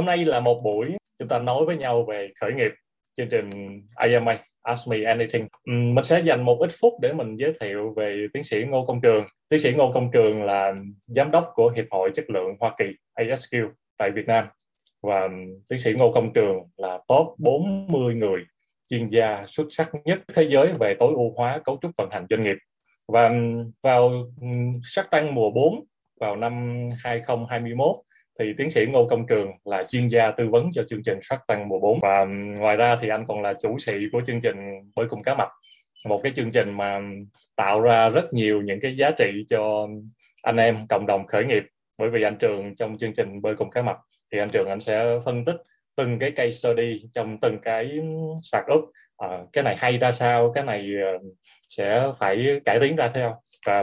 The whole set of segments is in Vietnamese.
Hôm nay là một buổi chúng ta nói với nhau về khởi nghiệp, chương trình AMA Ask Me Anything. Mình sẽ dành một ít phút để mình giới thiệu về tiến sĩ Ngô Công Trường. Tiến sĩ Ngô Công Trường là giám đốc của Hiệp hội Chất lượng Hoa Kỳ ASQ tại Việt Nam và tiến sĩ Ngô Công Trường là top 40 người chuyên gia xuất sắc nhất thế giới về tối ưu hóa cấu trúc vận hành doanh nghiệp. Và vào sắc tăng mùa 4 vào năm 2021 thì tiến sĩ Ngô Công Trường là chuyên gia tư vấn cho chương trình Shark Tank mùa 4 và ngoài ra thì anh còn là chủ sĩ của chương trình bơi cùng cá mập. Một cái chương trình mà tạo ra rất nhiều những cái giá trị cho anh em cộng đồng khởi nghiệp. Bởi vì anh Trường trong chương trình bơi cùng cá mập thì anh Trường anh sẽ phân tích từng cái case study trong từng cái startup à, cái này hay ra sao cái này ờ, sẽ phải cải tiến ra theo. Và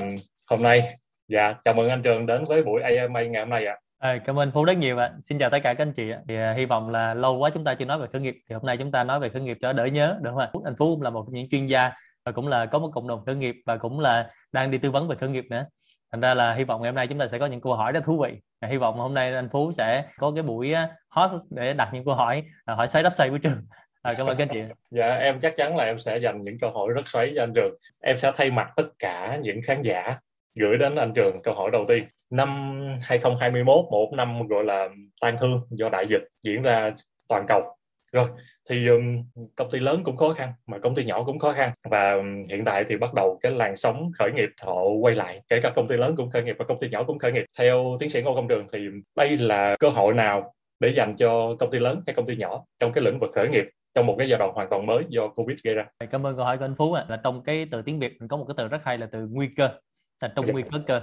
hôm nay dạ chào mừng anh Trường đến với buổi AMA ngày hôm nay ạ. À, Ờ, cảm ơn Phú rất nhiều ạ. Xin chào tất cả các anh chị. Thì à, hy vọng là lâu quá chúng ta chưa nói về khởi nghiệp thì hôm nay chúng ta nói về khởi nghiệp cho đỡ nhớ đúng không ạ? Anh Phú cũng là một trong những chuyên gia và cũng là có một cộng đồng khởi nghiệp và cũng là đang đi tư vấn về khởi nghiệp nữa. Thành ra là hy vọng ngày hôm nay chúng ta sẽ có những câu hỏi rất thú vị. À, hy vọng hôm nay anh Phú sẽ có cái buổi hot để đặt những câu hỏi à, hỏi xoáy đắp xoay của trường. À, cảm ơn các anh chị. Dạ em chắc chắn là em sẽ dành những câu hỏi rất xoáy cho anh Trường. Em sẽ thay mặt tất cả những khán giả gửi đến anh Trường câu hỏi đầu tiên. Năm 2021 một năm gọi là tan thương do đại dịch diễn ra toàn cầu. Rồi thì um, công ty lớn cũng khó khăn mà công ty nhỏ cũng khó khăn. Và um, hiện tại thì bắt đầu cái làn sóng khởi nghiệp họ quay lại kể cả công ty lớn cũng khởi nghiệp và công ty nhỏ cũng khởi nghiệp. Theo tiến sĩ ngô công trường thì đây là cơ hội nào để dành cho công ty lớn hay công ty nhỏ trong cái lĩnh vực khởi nghiệp trong một cái giai đoạn hoàn toàn mới do covid gây ra? Cảm ơn câu hỏi của anh phú ạ. Là trong cái từ tiếng việt mình có một cái từ rất hay là từ nguy cơ là trong nguy cơ cơ.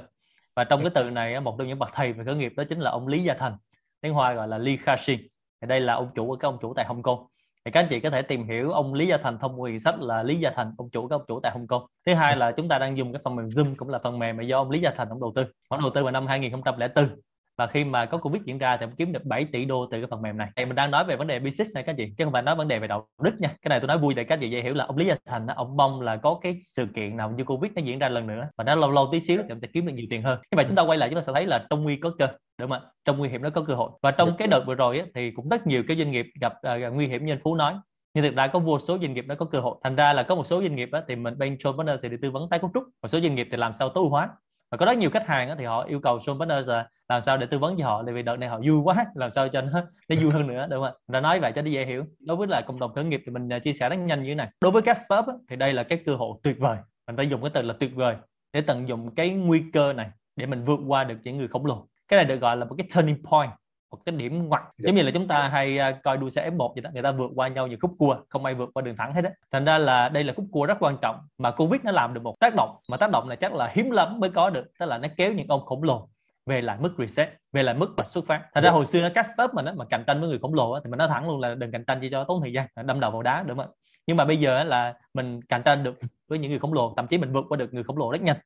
Và trong cái từ này một trong những bậc thầy về khởi nghiệp đó chính là ông Lý Gia Thành tiếng Hoa gọi là Lee Ka-shing đây là ông chủ của các ông chủ tại Hồng Kông. Thì các anh chị có thể tìm hiểu ông Lý Gia Thành thông qua sách là Lý Gia Thành ông chủ các ông chủ tại Hồng Kông. Thứ hai là chúng ta đang dùng cái phần mềm Zoom cũng là phần mềm mà do ông Lý Gia Thành ông đầu tư. Ông đầu tư vào năm 2004 và khi mà có covid diễn ra thì kiếm được 7 tỷ đô từ cái phần mềm này. Thì mình đang nói về vấn đề business này các chị chứ không phải nói vấn đề về đạo đức nha. Cái này tôi nói vui để các chị dễ hiểu là ông lý gia thành ông mong là có cái sự kiện nào như covid nó diễn ra lần nữa. Và nó lâu lâu tí xíu thì ông sẽ kiếm được nhiều tiền hơn. Nhưng mà chúng ta quay lại chúng ta sẽ thấy là trong nguy có cơ đúng không ạ? Trong nguy hiểm nó có cơ hội. Và trong cái đợt vừa rồi ấy, thì cũng rất nhiều cái doanh nghiệp gặp uh, nguy hiểm như anh phú nói. Nhưng thực ra có vô số doanh nghiệp đã có cơ hội. Thành ra là có một số doanh nghiệp đó, thì mình bên John Partners sẽ được tư vấn tái cấu trúc. Một số doanh nghiệp thì làm sao tối ưu hóa và có rất nhiều khách hàng thì họ yêu cầu Sean Partners là làm sao để tư vấn cho họ, tại vì đợt này họ vui quá, làm sao cho nó nó vui hơn nữa, đúng không ạ? Đã nói vậy cho nó dễ hiểu. Đối với lại cộng đồng khởi nghiệp thì mình à, chia sẻ rất nhanh như thế này. Đối với các startup thì đây là cái cơ hội tuyệt vời. Mình phải dùng cái từ là tuyệt vời để tận dụng cái nguy cơ này để mình vượt qua được những người khổng lồ. Cái này được gọi là một cái turning point một cái điểm ngoặt. Dạ. giống như là chúng ta hay à, coi đua xe F1 vậy đó người ta vượt qua nhau những khúc cua không ai vượt qua đường thẳng hết á. Thành ra là đây là khúc cua rất quan trọng mà covid nó làm được một tác động mà tác động này chắc là hiếm lắm mới có được tức là nó kéo những ông khổng lồ về lại mức reset về lại mức mà xuất phát. Thành ra dạ. hồi xưa các startup mình á, mà cạnh tranh với người khổng lồ á, thì mình nói thẳng luôn là đừng cạnh tranh chỉ cho tốn thời gian đâm đầu vào đá đúng không nhưng mà bây giờ là mình cạnh tranh được với những người khổng lồ thậm chí mình vượt qua được người khổng lồ rất nhanh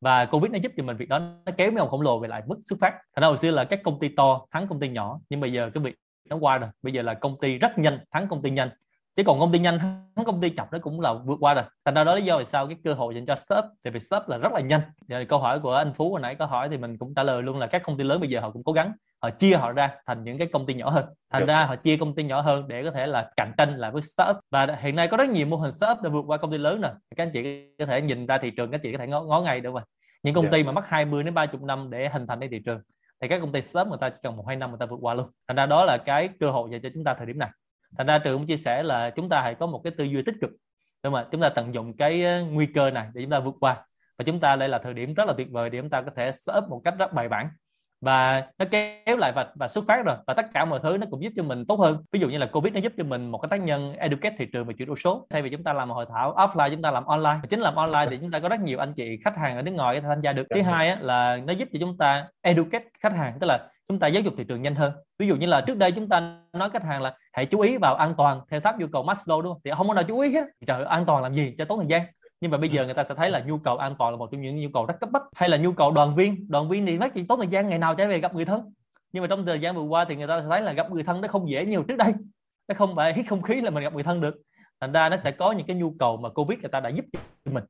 và covid nó giúp cho mình việc đó nó kéo mấy ông khổng lồ về lại mức xuất phát. Thành ra hồi xưa là các công ty to thắng công ty nhỏ, nhưng bây giờ cái việc nó qua rồi. Bây giờ là công ty rất nhanh thắng công ty nhanh chứ còn công ty nhanh thắng công ty chậm nó cũng là vượt qua rồi. Thành ra đó lý do vì sao cái cơ hội dành cho startup thì việc startup là rất là nhanh. Giờ câu hỏi của anh phú hồi nãy có hỏi thì mình cũng trả lời luôn là các công ty lớn bây giờ họ cũng cố gắng họ chia họ ra thành những cái công ty nhỏ hơn. Thành Được. ra họ chia công ty nhỏ hơn để có thể là cạnh tranh lại với startup và hiện nay có rất nhiều mô hình startup đã vượt qua công ty lớn rồi các anh chị có thể nhìn ra thị trường các chị có thể ngó, ngó ngay được rồi. Những công ty mà mất 20 đến 30 năm để hình thành cái thị trường thì các công ty startup người ta chỉ cần một hai năm người ta vượt qua luôn. Thành ra đó là cái cơ hội dành cho chúng ta thời điểm này thành ra trường cũng chia sẻ là chúng ta hãy có một cái tư duy tích cực. Đúng không chúng ta tận dụng cái ờ, nguy cơ này để chúng ta vượt qua. Và chúng ta đây là thời điểm rất là tuyệt vời để chúng ta có thể up một cách rất bài bản. Và nó kéo lại và và xuất phát rồi. Và tất cả mọi thứ nó cũng giúp cho mình tốt hơn. Ví dụ như là covid nó giúp cho mình một cái tác nhân educate thị trường về chuyển đổi số. Thay vì chúng ta làm hội thảo offline chúng ta làm online. Chính làm online thì chúng ta có rất nhiều anh chị khách hàng ở nước ngoài tham gia được. Thứ hai á, là nó giúp cho chúng ta educate khách hàng. Tức là chúng ta giáo dục thị trường nhanh hơn. Ví dụ như là trước đây chúng ta nói khách hàng là hãy chú ý vào an toàn theo tháp nhu cầu Maslow đúng không? Thì không có nào chú ý hết. Trời an toàn làm gì? Cho tốn thời gian. Nhưng mà bây giờ người ta sẽ thấy là nhu cầu an toàn là một trong những nhu cầu rất cấp bách. Hay là nhu cầu đoàn viên. Đoàn viên thì mất chỉ tốn thời gian ngày nào trở về gặp người thân. Nhưng mà trong thời gian vừa qua thì người ta sẽ thấy là gặp người thân nó không dễ nhiều trước đây. Nó không phải hít không khí là mình gặp người thân được. Thành ra nó sẽ có những cái nhu cầu mà covid người ta đã giúp cho mình.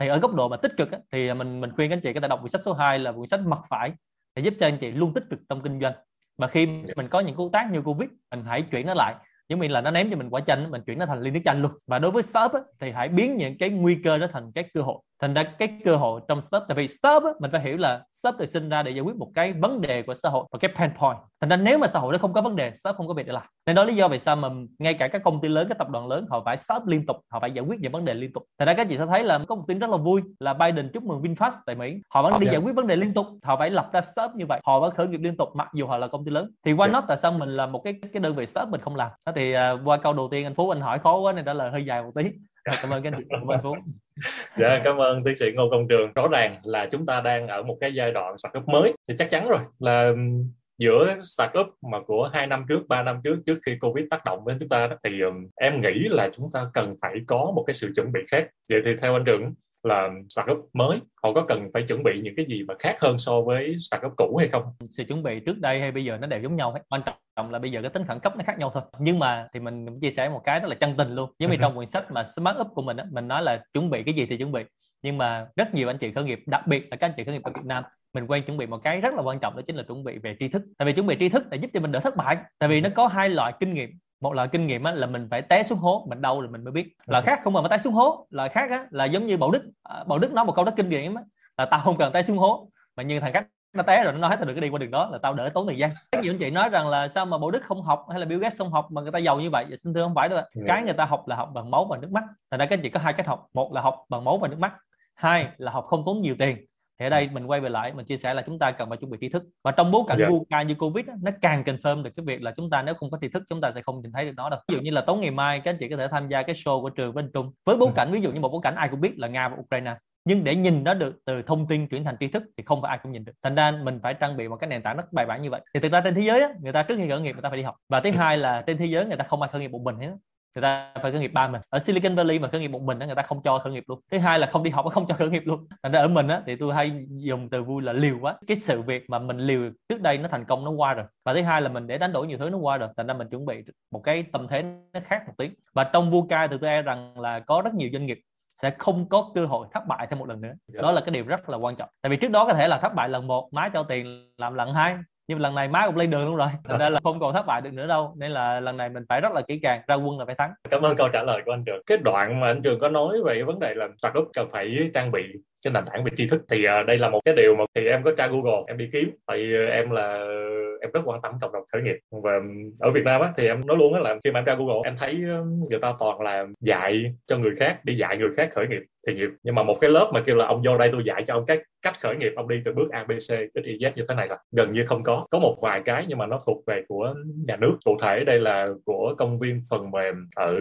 Thì ở góc độ mà tích cực á, thì mình mình khuyên các anh chị có thể đọc quyển sách số 2 là quyển sách mặt phải để giúp cho anh chị luôn tích cực trong kinh doanh. Mà khi mình có những cú tác như covid mình hãy chuyển nó lại. Giống như là nó ném cho mình quả chanh mình chuyển nó thành ly nước chanh luôn. Và đối với startup thì hãy biến những cái nguy cơ đó thành cái cơ hội thành ra cái cơ hội trong startup tại vì startup mình phải hiểu là startup được sinh ra để giải quyết một cái vấn đề của xã hội và cái pain point. Thành ra nếu mà xã hội nó không có vấn đề startup không có việc để làm. Nên đó lý do vì sao mà ngay cả các công ty lớn các tập đoàn lớn họ phải startup liên tục họ phải giải quyết những vấn đề liên tục. Thành ra các chị sẽ thấy là có một tin rất là vui là Biden chúc mừng VinFast tại Mỹ. Họ vẫn đi giải quyết vấn đề liên tục họ phải lập ra startup như vậy họ vẫn khởi nghiệp liên tục mặc dù họ là công ty lớn. Thì why not? Tại sao mình là một cái cái đơn vị startup mình không làm? Đó thì uh, qua câu đầu tiên anh Phú anh hỏi khó quá nên trả lời hơi dài một tí cảm ơn anh cảm ơn Phú. Dạ cảm ơn tiến sĩ ngô công trường. Rõ ràng là chúng ta đang ở một cái giai đoạn startup mới thì chắc chắn rồi là giữa startup mà của hai năm trước ba năm trước trước khi covid tác động đến chúng ta đó, thì um, em nghĩ là chúng ta cần phải có một cái sự chuẩn bị khác. Vậy thì theo anh trường là startup mới. Họ có cần phải chuẩn bị những cái gì mà khác hơn so với startup cũ hay không? Sự chuẩn bị trước đây hay bây giờ nó đều giống nhau hết. Quan trọng là bây giờ cái tính khẩn cấp nó khác nhau thôi. Nhưng mà thì mình chia sẻ một cái rất là chân tình luôn. Giống như trong quyển sách mà smart up của mình á mình nói là chuẩn bị cái gì thì chuẩn bị. Nhưng mà rất nhiều anh chị khởi nghiệp đặc biệt là các anh chị khởi nghiệp ở Việt Nam mình quen chuẩn bị một cái rất là quan trọng đó chính là chuẩn bị về tri thức. Tại vì chuẩn bị tri thức để giúp cho mình đỡ thất bại. Tại vì nó có hai loại kinh nghiệm một loại kinh nghiệm á, là mình phải té xuống hố mình đau rồi mình mới biết. Là khác không mà mà té xuống hố là khác á, là giống như bảo đức. À, bảo đức nói một câu rất kinh nghiệm á, là tao không cần té xuống hố mà như thằng khác nó té rồi nó nói hết tao được cái đi qua đường đó là tao đỡ tốn thời gian. Các nhiều anh chị nói rằng là sao mà bảo đức không học hay là bill gates không học mà người ta giàu như vậy? Vậy xin thưa không phải đâu ừ. cái người ta học là học bằng máu và nước mắt. Thành ra các anh chị có hai cách học. Một là học bằng máu và nước mắt. Hai là học không tốn nhiều tiền thì ở đây mình quay về lại mình chia sẻ là chúng ta cần phải chuẩn bị tri thức và trong bối cảnh yeah. Dạ. VUCA như covid nó càng confirm được cái việc là chúng ta nếu không có tri thức chúng ta sẽ không nhìn thấy được nó đâu ví dụ như là tối ngày mai các anh chị có thể tham gia cái show của trường bên Trung với bối ừ. cảnh ví dụ như một bối cảnh ai cũng biết là Nga và Ukraine nhưng để nhìn nó được từ thông tin chuyển thành tri thức thì không phải ai cũng nhìn được thành ra mình phải trang bị một cái nền tảng rất bài bản như vậy thì thực ra trên thế giới á, người ta trước khi khởi nghiệp người ta phải đi học và thứ ừ. hai là trên thế giới người ta không ai khởi nghiệp một mình hết người ta phải khởi nghiệp ba mình. Ở Silicon Valley mà khởi nghiệp một mình đó, người ta không cho khởi nghiệp luôn. Thứ hai là không đi học không cho khởi nghiệp luôn. Thành ra ở mình á, thì tôi hay dùng từ vui là liều quá. Cái sự việc mà mình liều trước đây nó thành công nó qua rồi. Và thứ hai là mình để đánh đổi nhiều thứ nó qua rồi. Thành ra mình chuẩn bị một cái tâm thế nó khác một tí. Và trong VUCA thì tôi e rằng là có rất nhiều doanh nghiệp sẽ không có cơ hội thất bại thêm một lần nữa. Yeah. Dạ. đó là cái điều rất là quan trọng. Tại vì trước đó có thể là thất bại lần một má cho tiền làm lần hai nhưng lần này má cũng lên đường luôn rồi. Thành ra là không còn thất bại được nữa đâu. Nên là lần này mình phải rất là kỹ càng ra quân là phải thắng. Cảm ơn câu trả lời của anh trường. Cái đoạn mà anh trường có nói về vấn đề là startup cần phải trang bị cái nền tảng về tri thức thì uh, đây là một cái điều mà thì em có tra google em đi kiếm. Tại uh, à, em là em rất quan tâm cộng đồng khởi nghiệp. Và ở Việt Nam á thì em nói luôn á là khi mà em ra Google em thấy à, người ta toàn là dạy cho người khác đi dạy người khác khởi nghiệp thì nghiệp nhưng mà một cái lớp mà kêu là ông vô đây tôi dạy cho ông cách cách khởi nghiệp ông đi từ bước A B C đến Y Z như thế này là gần như không có. Có một vài cái nhưng mà nó thuộc về của nhà nước. Cụ thể đây là của công viên phần mềm ở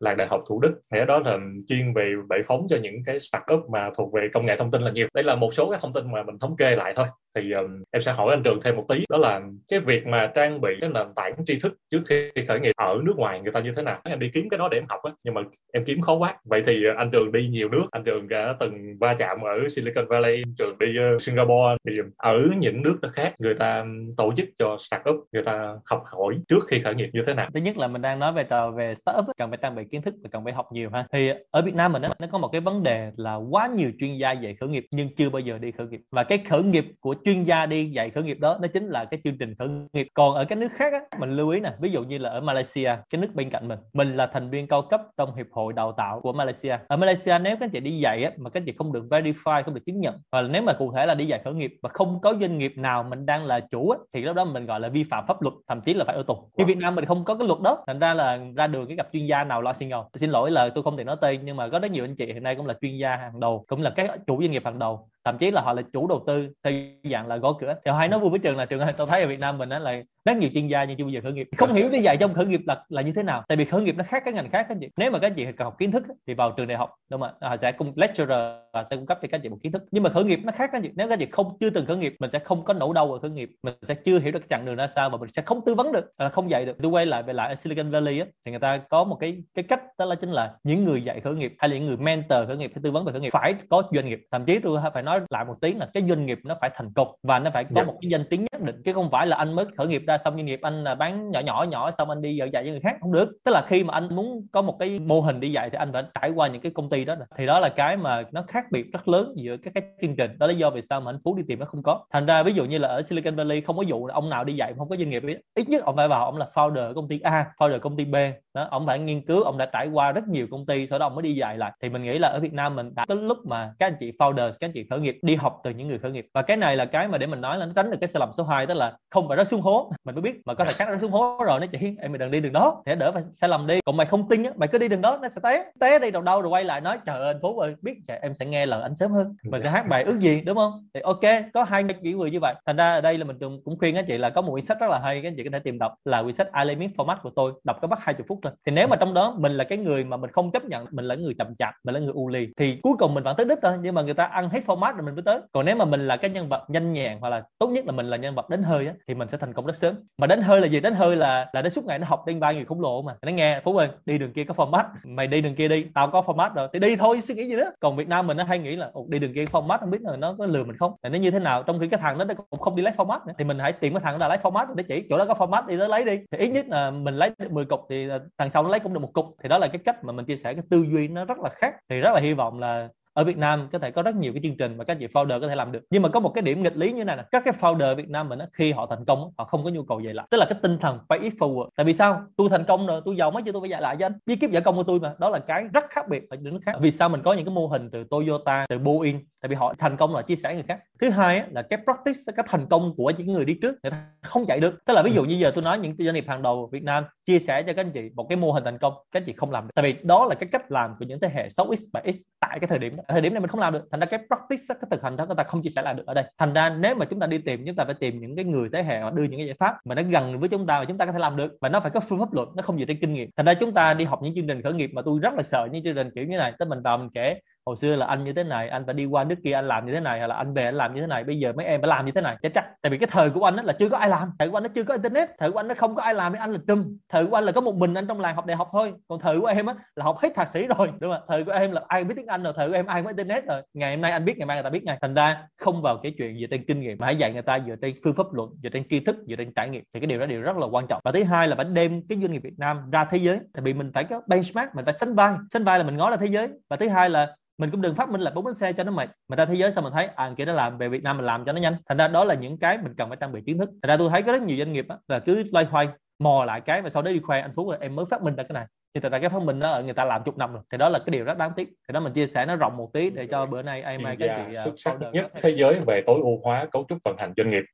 làng đại học Thủ Đức. Thì đó là chuyên về bệ phóng cho những cái startup mà thuộc về công nghệ thông tin là nhiều. Đây là một số cái thông tin mà mình thống kê lại thôi. Thì um, em sẽ hỏi anh Trường thêm một tí đó là cái việc mà trang bị cái nền tảng tri thức trước khi khởi nghiệp ở nước ngoài người ta như thế nào? Em đi kiếm cái đó để em học á nhưng mà em kiếm khó quá. Vậy thì uh, anh Trường đi nhiều nước. Anh Trường đã từng va chạm ở Silicon Valley Trường đi uh, Singapore thì um, ở những nước khác. Người ta tổ chức cho startup người ta học hỏi trước khi khởi nghiệp như thế nào? Thứ nhất là mình đang nói về trò về startup cần phải trang bị kiến thức và cần phải học nhiều ha. Thì ở Việt Nam mình đó, nó có một cái vấn đề là quá nhiều chuyên gia dạy khởi nghiệp nhưng chưa bao giờ đi khởi nghiệp. Và cái khởi nghiệp của chuyên gia đi dạy khởi nghiệp đó nó chính là cái chương trình khởi nghiệp. Còn ở các nước khác á, mình lưu ý nè ví dụ như là ở Malaysia cái nước bên cạnh mình mình là thành viên cao cấp trong hiệp hội đào tạo của Malaysia. Ở Malaysia nếu các chị đi dạy á, mà các chị không được verify không được chứng nhận hoặc là nếu mà cụ thể là đi dạy khởi nghiệp và không có doanh nghiệp nào mình đang là chủ á, thì lúc đó mình gọi là vi phạm pháp luật thậm chí là phải ở tù. Như Việt Nam mình không có cái luật đó thành ra là ra đường cái gặp chuyên gia nào lo xin ngầu. Xin lỗi là tôi không thể nói tên nhưng mà có rất nhiều anh chị hiện nay cũng là chuyên gia hàng đầu cũng là các chủ doanh nghiệp hàng đầu thậm chí là họ là chủ đầu tư theo dạng là gõ cửa. Thì hay nói vui với trường là trường ơi tôi thấy ở Việt Nam mình đó là rất nhiều chuyên gia nhưng chưa bao giờ khởi nghiệp. Không hiểu đi dạy trong khởi nghiệp là là như thế nào tại vì khởi nghiệp nó khác các ngành khác các chị. Nếu mà các chị cần học kiến thức thì vào trường đại học đúng không ạ? Họ sẽ cung lecturer và sẽ cung cấp cho các chị một kiến thức. Nhưng mà khởi nghiệp nó khác các chị. Nếu các chị không chưa từng khởi nghiệp mình sẽ không có nỗi đau ở khởi nghiệp. Mình sẽ chưa hiểu được cái chặng đường ra sao và mình sẽ không tư vấn được là không dạy được. Tôi quay lại về lại ở Silicon Valley á thì người ta có một cái cái cách đó là chính là những người dạy khởi nghiệp hay là những người mentor khởi nghiệp hay tư vấn về khởi nghiệp phải có doanh nghiệp. Thậm chí tôi phải nói nói lại một tiếng là cái doanh nghiệp nó phải thành công và nó phải có yeah. Dạ. một cái danh tiếng nhất định chứ không phải là anh mới khởi nghiệp ra xong doanh nghiệp anh là bán nhỏ nhỏ nhỏ xong anh đi dạy dạy cho người khác không được tức là khi mà anh muốn có một cái mô hình đi dạy thì anh phải trải qua những cái công ty đó thì đó là cái mà nó khác biệt rất lớn giữa các cái chương trình đó là lý do vì sao mà anh phú đi tìm nó không có thành ra ví dụ như là ở Silicon Valley không có vụ ông nào đi dạy không có doanh nghiệp ấy. ít nhất ông phải vào ông là founder công ty A founder công ty B đó ông phải nghiên cứu ông đã trải qua rất nhiều công ty sau đó ông mới đi dạy lại. Thì mình nghĩ là ở Việt Nam mình đã tới lúc mà các anh chị founder các anh chị khởi nghiệp đi học từ những người khởi nghiệp. Và cái này là cái mà để mình nói là nó tránh được cái sai lầm số 2 tức là không phải rớt xuống hố. Mình mới biết mà có thể khác rớt xuống hố rồi nó chỉ em mày đừng đi đường đó để đỡ phải sai lầm đi. Còn mày không tin á mày cứ đi đường đó nó sẽ té. Té đi đâu đâu rồi quay lại nói trời ơi anh phú ơi biết trời, em sẽ nghe lời anh sớm hơn. Mình sẽ hát bài ước gì đúng không? Thì ok có hai kiểu người như vậy. Thành ra ở đây là mình cũng khuyên các chị là có một quyển sách rất là hay các anh chị có thể tìm đọc là quyển sách I Limit Format của tôi đọc có bắt 20 phút thôi thì nếu mà trong đó mình là cái người mà mình không chấp nhận mình là người chậm chạp mình là người u lì thì cuối cùng mình vẫn tới đích thôi nhưng mà người ta ăn hết format rồi mình mới tới. Còn nếu mà mình là cái nhân vật nhanh nhẹn hoặc là tốt nhất là mình là nhân vật đến hơi á thì mình sẽ thành công rất sớm. Mà đến hơi là gì? Đến hơi là là đến suốt ngày nó học trên vai người khổng lồ mà. Nó nghe phú ơi đi đường kia có format mày đi đường kia đi tao có format rồi. Thì đi thôi suy nghĩ gì nữa. Còn việt nam mình nó hay nghĩ là đi đường kia format không biết là nó có lừa mình không? Là nó như thế nào? Trong khi cái thằng đó nó cũng không đi lấy format nữa. Thì mình hãy tìm cái thằng đó lấy format để chỉ chỗ đó có format đi tới lấy đi. Thì ít nhất là mình lấy được 10 cục thì thằng sau nó lấy cũng được một cục. Thì đó là cái cách mà mình chia sẻ, cái tư duy nó rất là khác. Thì rất là hy vọng là ở Việt Nam có thể có rất nhiều cái chương trình mà các chị founder có thể làm được. Nhưng mà có một cái điểm nghịch lý như này là các cái founder Việt Nam mình khi họ thành công họ không có nhu cầu dạy lại. Tức là cái tinh thần pay it forward. Tại vì sao? Tôi thành công rồi, tôi giàu mấy chứ tôi phải dạy lại cho anh. Bí kíp giả công của tôi mà, đó là cái rất khác biệt ở những nước khác. Vì sao mình có những cái mô hình từ Toyota, từ Boeing, tại vì họ thành công là chia sẻ người khác. Thứ hai là cái practice, cái thành công của những người đi trước, người ta không dạy được. Tức là ví dụ như giờ tôi nói những doanh nghiệp hàng đầu Việt Nam chia sẻ cho các anh chị một cái mô hình thành công, các anh chị không làm được. Tại vì đó là cái cách làm của những thế hệ 6x 7x tại cái thời điểm đó thời điểm này mình không làm được. Thành ra cái practice cái thực hành đó người ta không chia sẻ lại được ở đây. Thành ra nếu mà chúng ta đi tìm, chúng ta phải tìm những cái người thế hệ họ đưa những cái giải pháp mà nó gần với chúng ta và chúng ta có thể làm được và nó phải có phương pháp luận nó không dựa trên kinh nghiệm. Thành ra chúng ta đi học những chương trình khởi nghiệp mà tôi rất là sợ những chương trình kiểu như này, tới mình vào mình kể hồi xưa là anh như thế này, anh phải đi qua nước kia anh làm như thế này hay là anh về anh làm như thế này, bây giờ mấy em phải làm như thế này. Chắc chắc. Tại vì cái thời của anh là chưa có ai làm. Thời của anh nó chưa có internet, thời của anh nó không có ai làm thì anh là trùm. Thời của anh là có một mình anh trong làng học đại học thôi. Còn thời của em á là học hết thạc sĩ rồi, đúng không thời của em là ai biết tiếng anh rồi, thời của em ai có internet rồi. Ngày hôm nay anh biết, ngày mai người ta biết ngay. Thành ra không vào cái chuyện dựa trên kinh nghiệm, mà hãy dạy người ta dựa trên phương pháp luận, dựa trên tri thức, dựa trên trải nghiệm. Thì cái điều đó điều rất là quan trọng. Và thứ hai là phải đem cái doanh nghiệp Việt Nam ra thế giới. Tại vì mình phải có benchmark, mình phải sánh vai. Sánh vai là mình ngó ra thế giới. Và thứ hai là mình cũng đừng phát minh lại bốn bánh xe cho nó mệt. Mà ra thế giới sao mình thấy? À kia nó làm về Việt Nam mình làm cho nó nhanh. Thành ra đó là những cái mình cần phải trang bị kiến thức. Thành ra tôi thấy có rất nhiều doanh nghiệp đó, là cứ loay hoay mò lại cái và sau đó đi khoe. Anh phú là em mới phát minh ra cái này. Thì thật ra cái phát minh đó người ta làm chục năm rồi. Thì đó là cái điều rất đáng tiếc. Thì đó mình chia sẻ nó rộng một tí để cho bữa nay ai mai cái chị xuất sắc nhất thế giới về tối ưu hóa cấu trúc vận hành doanh nghiệp.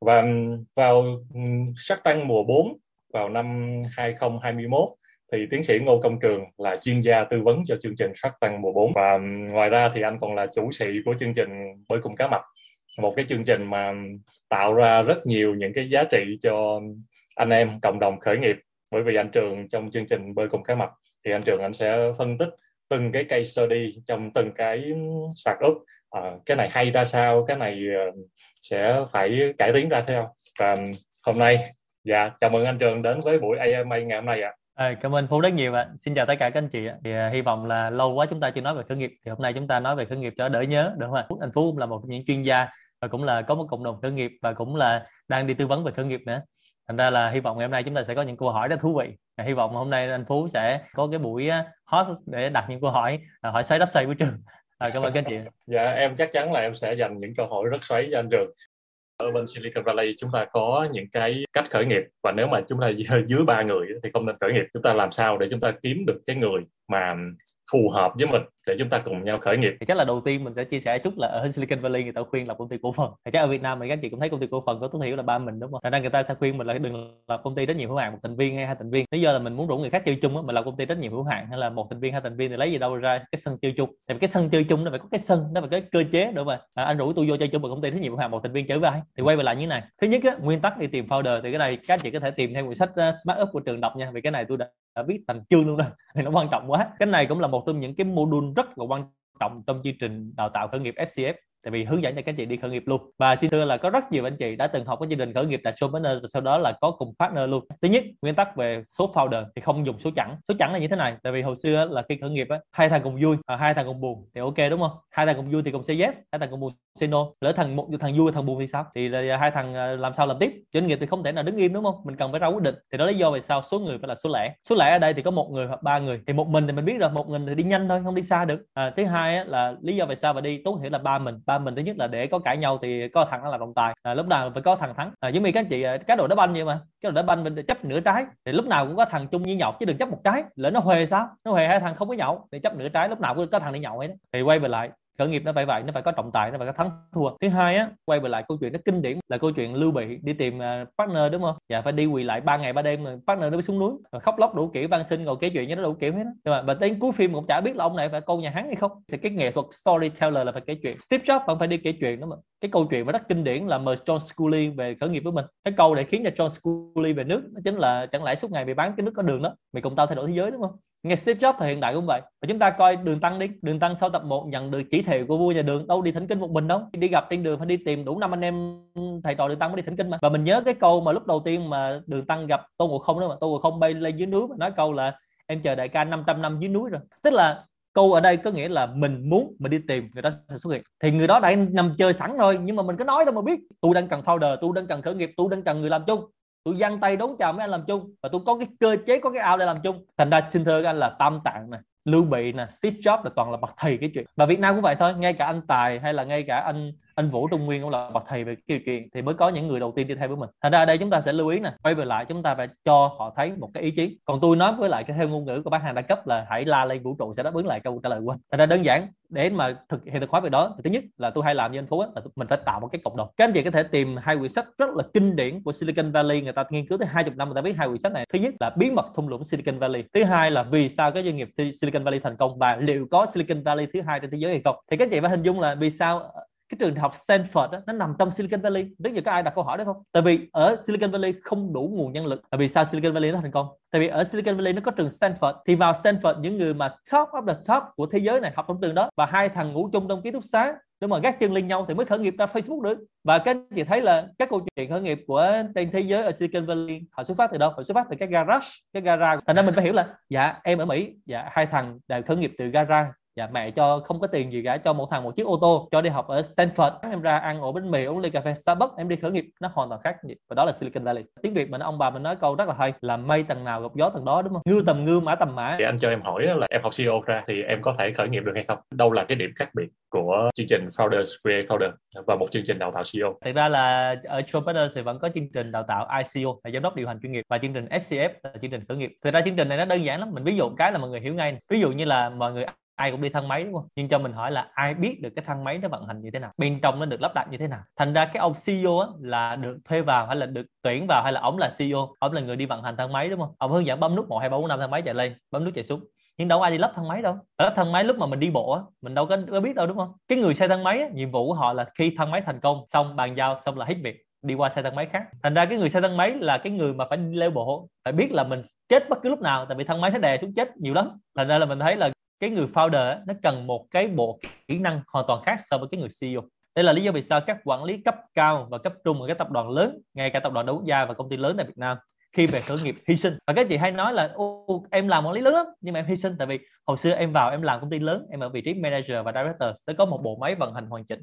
Và vào sắc tăng mùa 4 vào năm 2021 thì tiến sĩ Ngô Công Trường là chuyên gia tư vấn cho chương trình Shark Tank mùa 4 và ngoài ra thì anh còn là chủ sĩ của chương trình bơi cùng cá mập. Một cái chương trình mà tạo ra rất nhiều những cái giá trị cho anh em cộng đồng khởi nghiệp. Bởi vì anh Trường trong chương trình bơi cùng cá mập thì anh Trường anh sẽ phân tích từng cái case study trong từng cái startup à, cái này hay ra sao cái này ờ, sẽ phải cải tiến ra theo. Và hôm nay dạ chào mừng anh Trường đến với buổi AMA ngày hôm nay ạ. À, Ờ, cảm ơn Phú rất nhiều ạ. Xin chào tất cả các anh chị ạ. Thì à, hy vọng là lâu quá chúng ta chưa nói về khởi nghiệp thì hôm nay chúng ta nói về khởi nghiệp cho đỡ nhớ đúng không ạ? Anh Phú cũng là một trong những chuyên gia và cũng là có một cộng đồng khởi nghiệp và cũng là đang đi tư vấn về khởi nghiệp nữa. Thành ra là hy vọng ngày hôm nay chúng ta sẽ có những câu hỏi rất thú vị. À, hy vọng hôm nay anh Phú sẽ có cái buổi hot để đặt những câu hỏi à, hỏi xoáy đáp xoay với trường. À, cảm ơn các anh chị. Dạ em chắc chắn là em sẽ dành những câu hỏi rất xoáy cho anh Trường ở bên Silicon Valley chúng ta có những cái cách khởi nghiệp và nếu mà chúng ta dưới ba người thì không nên khởi nghiệp, chúng ta làm sao để chúng ta kiếm được cái người mà phù hợp với mình? Để chúng ta cùng nhau khởi nghiệp. Thì chắc là đầu tiên mình sẽ chia sẻ chút là ở Silicon Valley người ta khuyên lập công ty cổ phần. Thì chắc ở Việt Nam thì các chị cũng thấy công ty cổ phần có tối thiểu là ba mình đúng không? Thành ra người ta sẽ khuyên mình là đừng lập công ty trách nhiệm hữu hạn một thành viên hay hai thành viên. Lý do là mình muốn rủ người khác chơi chung á mình lập công ty trách nhiệm hữu hạn hay là một thành viên hai thành viên thì lấy gì đâu ra cái sân chơi chung. Tại cái sân chơi chung nó phải có cái sân nó phải có cái cơ chế đúng không à, anh rủ tôi vô chơi chung một công ty trách nhiệm hữu hạn một thành viên chơi với ai thì quay về lại như này. Thứ nhất á, nguyên tắc đi tìm founder thì cái này các chị có thể tìm theo quyển sách uh, Smart Up của trường đọc nha vì cái này tôi đã đã viết thành chương luôn rồi thì nó quan trọng quá. Cái này cũng là một trong những cái module rất là quan trọng trong chương trình đào tạo khởi nghiệp FCF tại vì hướng dẫn cho các anh chị đi khởi nghiệp luôn. Và xin thưa là có rất nhiều anh chị đã từng học cái chương trình khởi nghiệp tại Showpreneur và sau đó là có cùng partner luôn. Thứ nhất nguyên tắc về số founder thì không dùng số chẵn. Số chẵn là như thế này tại vì hồi xưa là khi khởi nghiệp á hai thằng cùng vui à, hai thằng cùng buồn thì ok đúng không? Hai thằng cùng vui thì cùng say yes hai thằng cùng buồn say no. Lỡ thằng một thằng vui thằng buồn thì sao? Thì là hai thằng à, làm sao làm tiếp? Doanh nghiệp thì không thể nào đứng im đúng không? Mình cần phải ra quyết định. Thì đó lý do vì sao số người phải là số lẻ. Số lẻ ở đây thì có một người hoặc ba người. Thì một mình thì mình biết rồi một mình thì đi nhanh thôi không đi xa được. À, thứ hai á, là lý do vì sao mà đi tốt thể là ba mình ba mình thứ nhất là để có cãi nhau thì có thằng nó là trọng tài. À, lúc nào phải có thằng thắng. À, giống như các anh chị cái cá độ đá banh vậy mà. Cái đồ đá banh mình chấp nửa trái. Thì lúc nào cũng có thằng chung như nhậu chứ đừng chấp một trái. Lỡ nó huề sao? Nó huề hai thằng không có nhậu thì chấp nửa trái lúc nào cũng có thằng đi nhậu ấy đó. thì quay về lại khởi nghiệp nó phải vậy, nó phải có trọng tài, nó phải có thắng, thua. Thứ hai á, quay về lại câu chuyện nó kinh điển, là câu chuyện lưu bị đi tìm à, partner đúng không? Dạ phải đi quỳ lại ba ngày ba đêm mà partner nó mới xuống núi. Rồi khóc lóc đủ kiểu, van xin ngồi kể chuyện cho nó đủ kiểu hết đó. nhưng mà và đến cuối phim cũng chả biết là ông này phải câu nhà hắn hay không. Thì cái nghệ thuật storyteller là phải kể chuyện. Steve Jobs vẫn phải đi kể chuyện đó mà cái câu chuyện mà rất kinh điển là mời John Scully về khởi nghiệp với mình. Cái câu để khiến cho John Scully về nước đó chính là chẳng lẽ suốt ngày bị bán cái nước có đường đó, mày cùng tao thay đổi thế giới đúng không? Nghe Steve Jobs thời hiện đại cũng vậy. Và chúng ta coi đường tăng đi. Đường tăng sau tập 1 nhận được chỉ thị của vua nhà đường, đâu đi thỉnh kinh một mình đâu. Đi gặp trên đường phải đi tìm đủ năm anh em thầy trò đường tăng mới đi thỉnh kinh mà. Và mình nhớ cái câu mà lúc đầu tiên mà đường tăng gặp tôn ngộ không đó mà. Tôn ngộ không bay lên dưới núi và nói câu là, em chờ đại ca 500 năm dưới núi rồi. Tức là câu ở đây có nghĩa là mình muốn mình đi tìm người đó sẽ xuất hiện. Thì người đó đã nằm chơi sẵn rồi, nhưng mà mình có nói đâu mà biết. Tôi đang cần founder tôi đang cần khởi nghiệp tôi đang cần người làm chung tôi giăng tay đón chào mấy anh làm chung và tôi có cái cơ chế, có cái ao để làm chung. Thành ra xin thưa các anh là tam tạng này lưu bị nè, steve jobs là toàn là bậc thầy cái chuyện. Và việt nam cũng vậy thôi, ngay cả anh tài hay là ngay cả anh anh vũ trung nguyên cũng là bậc thầy về cái chuyện thì mới có những người đầu tiên đi theo với mình. Thành ra ở đây chúng ta sẽ lưu ý nè quay về lại chúng ta phải cho họ thấy một cái ý chí. Còn tôi nói với lại cái theo ngôn ngữ của bác hàng đa cấp là hãy la lên vũ trụ sẽ đáp ứng lại câu trả lời của anh. Thành ra đơn giản để mà thực hiện thực hóa việc đó thì thứ nhất là tôi hay làm như anh phú ấy, là mình phải tạo một cái cộng đồng. Các anh chị có thể tìm hai quyển sách rất là kinh điển của Silicon Valley người ta nghiên cứu tới 20 năm người ta biết hai quyển sách này. Thứ nhất là bí mật thung lũng Silicon Valley. Thứ hai là vì sao cái doanh nghiệp Silicon Valley thành công và liệu có Silicon Valley thứ hai trên thế giới hay không. Thì các anh chị phải hình dung là vì sao cái trường đại học Stanford đó, nó nằm trong Silicon Valley. Rất nhiều có ai đặt câu hỏi đó không? Tại vì ở Silicon Valley không đủ nguồn nhân lực. Tại vì sao Silicon Valley nó thành công? Tại vì ở Silicon Valley nó có trường Stanford. Thì vào Stanford những người mà top of the top của thế giới này học trong trường đó và hai thằng ngủ chung trong ký túc xá nếu mà gác chân lên nhau thì mới khởi nghiệp ra Facebook được. Và các anh chị thấy là các câu chuyện khởi nghiệp của trên thế giới ở Silicon Valley họ xuất phát từ đâu? Họ xuất phát từ các garage. Các garage. Thành ra mình phải hiểu là dạ em ở Mỹ dạ hai thằng đều khởi nghiệp từ garage dạ mẹ cho không có tiền gì cả cho một thằng một chiếc ô tô cho đi học ở Stanford em ra ăn ổ bánh mì uống ly cà phê Starbucks em đi khởi nghiệp nó hoàn toàn khác và đó là Silicon Valley tiếng Việt mình ông bà mình nói câu rất là hay là mây tầng nào gặp gió tầng đó đúng không ngư tầm ngư mã tầm mã thì anh cho em hỏi là em học CEO ra thì em có thể khởi nghiệp được hay không đâu là cái điểm khác biệt của chương trình Founders Create Founder và một chương trình đào tạo CEO. Thực ra là ở Showpreneur thì vẫn có chương trình đào tạo ICO là giám đốc điều hành chuyên nghiệp và chương trình FCF là chương trình khởi nghiệp. Thực ra chương trình này nó đơn giản lắm. Mình ví dụ cái là mọi người hiểu ngay. Ví dụ như là mọi người ai cũng đi thang máy đúng không? Nhưng cho mình hỏi là ai biết được cái thang máy nó vận hành như thế nào? Bên trong nó được lắp đặt như thế nào? Thành ra cái ông CEO á, là được thuê vào hay là được tuyển vào hay là ông là CEO ông là người đi vận hành thang máy đúng không? Ông hướng dẫn bấm nút một hai ba bốn năm thang máy chạy lên bấm nút chạy xuống. Nhưng đâu ai đi lắp thang máy đâu. Lắp thang máy lúc mà mình đi bộ á mình đâu có, có biết đâu đúng không? Cái người xe thang máy á, nhiệm vụ của họ là khi thang máy thành công xong bàn giao xong là hết việc đi qua xe thang máy khác. Thành ra cái người xe thang máy là cái người mà phải leo bộ phải biết là mình chết bất cứ lúc nào tại vì thang máy nó đè xuống chết nhiều lắm. Thành ra là mình thấy là cái người founder nó cần một cái bộ kỹ năng hoàn toàn khác so với cái người CEO đây là lý do vì sao các quản lý cấp cao và cấp trung ở các tập đoàn lớn, ngay cả tập đoàn đấu gia và công ty lớn tại Việt Nam, khi về khởi nghiệp hy sinh. Và các chị hay nói là, ô, em làm quản lý lớn lắm, nhưng mà em hy sinh tại vì hồi xưa em vào em làm công ty lớn, em ở vị trí manager và director, sẽ có một bộ máy vận hành hoàn chỉnh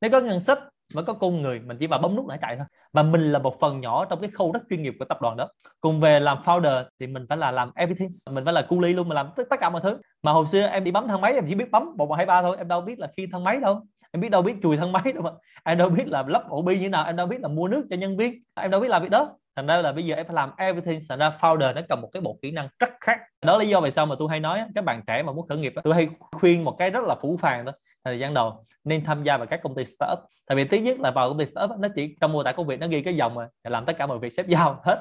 nếu có ngân sách mới có con người mình chỉ vào bấm nút là chạy thôi. Và mình là một phần nhỏ trong cái khâu rất chuyên nghiệp của tập đoàn đó. Cùng về làm founder thì mình phải là làm everything. Mình phải là cu ly luôn mà làm tất, tất cả mọi thứ. Mà hồi xưa em đi bấm thang máy em chỉ biết bấm một hai ba thôi. Em đâu biết là khi thang máy đâu. Em biết đâu biết chùi thang máy đâu mà. Em đâu biết là lắp ổ bi như nào. Em đâu biết là mua nước cho nhân viên. Em đâu biết làm việc đó. Thành ra là bây giờ em phải làm everything. Thành ra founder nó cần một cái bộ kỹ năng rất khác. Đó là lý do vì sao mà tôi hay nói các bạn trẻ mà muốn khởi nghiệp tôi hay khuyên một cái rất là phủ phàng thôi thời gian đầu nên tham gia vào các công ty startup. Tại vì thứ nhất là vào công ty startup nó chỉ trong mô tả công việc nó ghi cái dòng mà làm tất cả mọi việc sếp giao hết.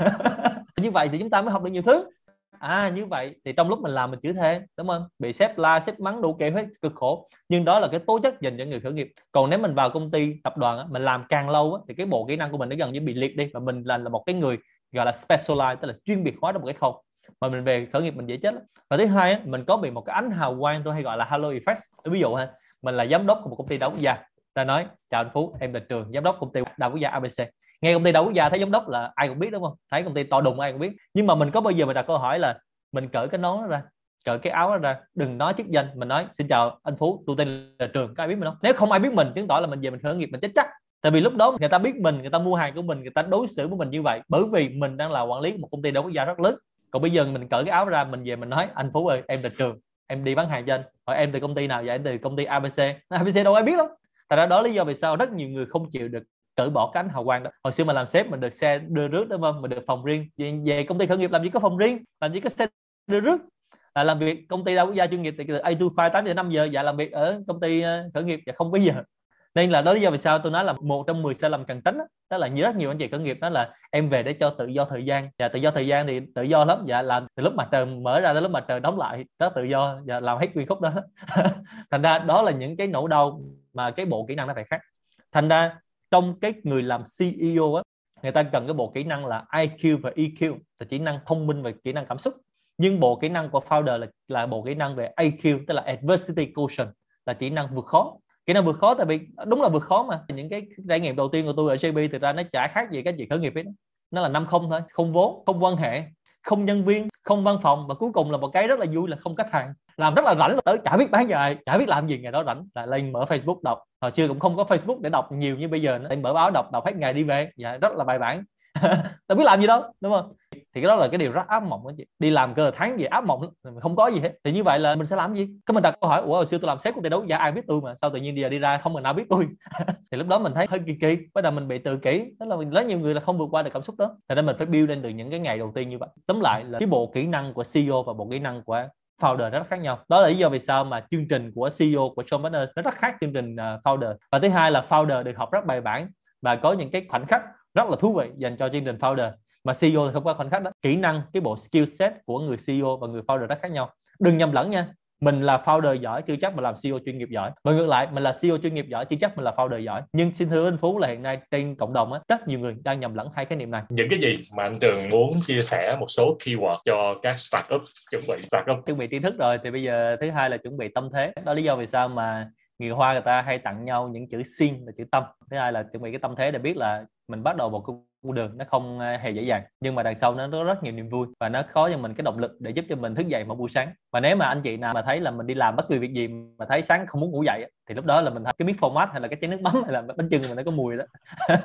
Như vậy thì chúng ta mới học được nhiều thứ. À như vậy thì trong lúc mình làm mình chữ thế đúng không? Bị sếp la sếp mắng đủ kiểu hết cực khổ. Nhưng đó là cái tố chất dành cho người khởi nghiệp. Còn nếu mình vào công ty tập đoàn mình làm càng lâu thì cái bộ kỹ năng của mình nó gần như bị liệt đi và mình là, là một cái người gọi là specialized tức là chuyên biệt hóa trong một cái khâu mà mình về khởi nghiệp mình dễ chết lắm. Và thứ hai mình có bị một cái ánh hào quang tôi hay gọi là halo effect ví dụ ha, mình là giám đốc của một công ty đa quốc gia ra nói, chào anh phú, em là trường giám đốc công ty đa quốc gia abc nghe công ty đa quốc gia, thấy giám đốc là ai cũng biết, đúng không? Thấy công ty to đùng ai cũng biết. Nhưng mà mình có bao giờ mình đặt câu hỏi là mình cởi cái nón ra, cởi cái áo ra, đừng nói chức danh, mình nói, xin chào anh phú, tôi tên là trường, có ai biết mình không? Nếu không ai biết mình, chứng tỏ là mình về mình khởi nghiệp mình chết chắc. Tại vì lúc đó người ta biết mình, người ta mua hàng của mình, người ta đối xử với mình như vậy. Bởi vì mình đang là quản lý một công ty đa quốc gia rất lớn còn bây giờ mình cởi cái áo ra mình về mình nói anh phú ơi em là trường em đi bán hàng cho anh. Hỏi em từ công ty nào vậy? Em từ công ty abc abc đâu ai biết đâu tại ra đó lý do vì sao rất nhiều người không chịu được cởi bỏ cánh hào quang đó. Hồi xưa mà làm sếp mình được xe đưa rước đúng không? Mình được phòng riêng về, về công ty khởi nghiệp làm gì có phòng riêng làm gì có xe đưa rước. À, làm việc công ty đa quốc gia chuyên nghiệp thì từ A to 5 8 giờ năm giờ dạ làm việc ở công ty ờ, khởi nghiệp dạ không có giờ nên là đó lý do vì sao tôi nói là một trong 10 sai lầm cần tránh đó, đó là như rất nhiều anh chị khởi nghiệp đó là em về để cho tự do thời gian. Và dạ, tự do thời gian thì tự do lắm. Dạ làm từ lúc mặt trời mở ra tới lúc mặt trời đóng lại đó tự do. Dạ làm hết quy khúc đó. Thành ra đó là những cái nỗi đau mà cái bộ kỹ năng nó phải khác. Thành ra trong cái người làm CEO á người ta cần cái bộ kỹ năng là IQ và EQ là kỹ năng thông minh và kỹ năng cảm xúc. Nhưng bộ kỹ năng của founder là là bộ kỹ năng về AQ tức là adversity quotient là kỹ năng vượt khó kỹ năng vượt khó tại vì đúng là vượt khó mà. Những cái trải nghiệm đầu tiên của tôi ở JB thực ra nó chả khác gì các chị khởi nghiệp ấy nó là năm không thôi, không vốn, không quan hệ, không nhân viên, không văn phòng và cuối cùng là một cái rất là vui là không khách hàng. Làm rất là rảnh tới chả biết bán gì chả biết làm gì ngày đó rảnh. Là lên mở Facebook đọc. Hồi xưa cũng không có Facebook để đọc nhiều như bây giờ lên mở báo đọc đọc hết ngày đi về. Dạ rất là bài bản. Tao biết làm gì đâu, đúng không? Thì cái đó là cái điều rất ác mộng đó chị. Đi làm cơ tháng gì ác mộng không có gì hết. Thì như vậy là mình sẽ làm gì? Cái mình đặt câu hỏi, ủa, hồi xưa tôi làm sếp của tỷ đấu dạ ai biết tôi mà. Sao tự nhiên giờ đi ra không người nào biết tôi? Thì lúc đó mình thấy hơi kỳ kỳ. Bắt đầu mình bị tự kỷ. Tức là mình rất nhiều người là không vượt qua được cảm xúc đó. Cho nên mình phải build lên từ những cái ngày đầu tiên như vậy. Tóm lại là cái bộ kỹ năng của CEO và bộ kỹ năng của founder rất khác nhau. Đó là lý do vì sao mà chương trình của CEO của John Partners nó rất khác chương trình ờ, founder. Và thứ hai là founder được học rất bài bản và có những cái khoảnh khắc rất là thú vị dành cho chương trình founder mà CEO thì không có khoảnh khắc đó kỹ năng cái bộ skill set của người CEO và người founder rất khác nhau. Đừng nhầm lẫn nha mình là founder giỏi chưa chắc mình làm CEO chuyên nghiệp giỏi. Và ngược lại mình là CEO chuyên nghiệp giỏi chưa chắc mình là founder giỏi. Nhưng xin thưa anh Phú là hiện nay trên cộng đồng á, rất nhiều người đang nhầm lẫn hai khái niệm này. Những cái gì mà anh Trường muốn chia sẻ một số keyword cho các startup chuẩn bị? Startup. Chuẩn bị tri thức rồi thì bây giờ thứ hai là chuẩn bị tâm thế. Đó lý do vì sao mà người Hoa người ta hay tặng nhau những chữ xin là chữ tâm. Thứ hai là chuẩn bị cái tâm thế để biết là mình bắt đầu một con đường nó không ờ, hề dễ dàng. Nhưng mà đằng sau nó có rất nhiều niềm vui và nó có cho mình cái động lực để giúp cho mình thức dậy mỗi buổi sáng. Và nếu mà anh chị nào mà thấy là mình đi làm bất kỳ việc gì mà thấy sáng không muốn ngủ dậy thì lúc đó là mình thấy cái miếng format hay là cái chén nước mắm hay là bánh chưng mà nó có mùi đó.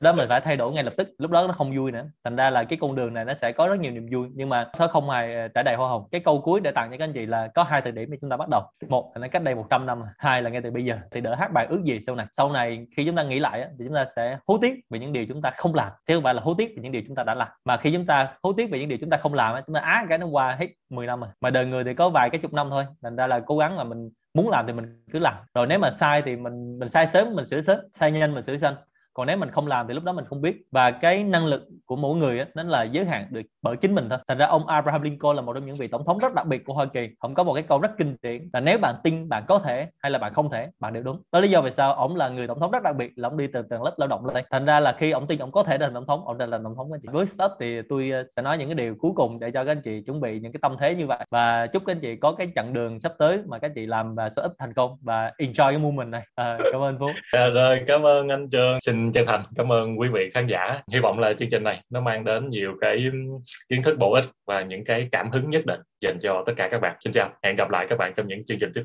Đó mình phải thay đổi ngay lập tức, lúc đó nó không vui nữa. Thành ra là cái con đường này nó sẽ có rất nhiều niềm vui, nhưng mà nó không hề ờ, trải đầy hoa hồng. Cái câu cuối để tặng cho các anh chị là có hai thời điểm để chúng ta bắt đầu. Một là nó cách đây 100 năm, hai là ngay từ bây giờ. Thì đỡ hát bài ước gì sau này. Sau này khi chúng ta nghĩ lại thì chúng ta sẽ hối tiếc về những điều chúng ta không làm, chứ không phải là hối tiếc về những điều chúng ta đã làm. Mà khi chúng ta hối tiếc về những điều chúng ta không làm chúng ta á cái nó qua hết 10 năm rồi. Mà đời người thì có vài cái chục năm thôi. Thành ra là cố gắng là mình muốn làm thì mình cứ làm. Rồi nếu mà sai thì mình mình sai sớm, mình sửa sớm, sai nhanh, mình sửa nhanh còn nếu mình không làm thì lúc đó mình không biết. Và cái năng lực của mỗi người đó, nó là giới hạn được bởi chính mình thôi. Thành ra ông Abraham Lincoln là một trong những vị tổng thống rất đặc biệt của Hoa Kỳ. Ông có một cái câu rất kinh điển là nếu bạn tin bạn có thể hay là bạn không thể bạn đều đúng. Đó lý do vì sao ông là người tổng thống rất đặc biệt là ông đi từ tầng lớp lao động lên. Thành ra là khi ông tin ông có thể là tổng thống ông đã là tổng thống anh chị. Với stop thì tôi ờ, sẽ nói những cái điều cuối cùng để cho các anh chị chuẩn bị những cái tâm thế như vậy. Và chúc các anh chị có cái chặng đường sắp tới mà các anh chị làm và startup thành công và enjoy cái moment này. À, cảm ơn Phú. À, rồi cảm ơn anh Trường xin chân thành. Cảm ơn quý vị khán giả. Hy vọng là chương trình này nó mang đến nhiều cái kiến thức bổ ích và những cái cảm hứng nhất định dành cho tất cả các bạn. Xin chào. Hẹn gặp lại các bạn trong những chương trình tiếp theo.